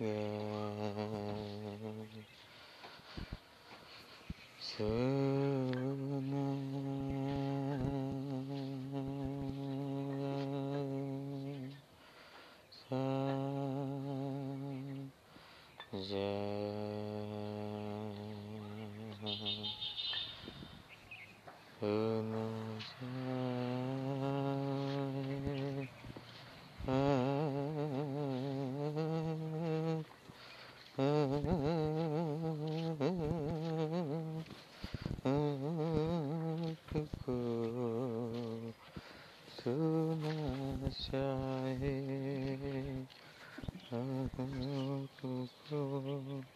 Yeah. Oh, no. चाहे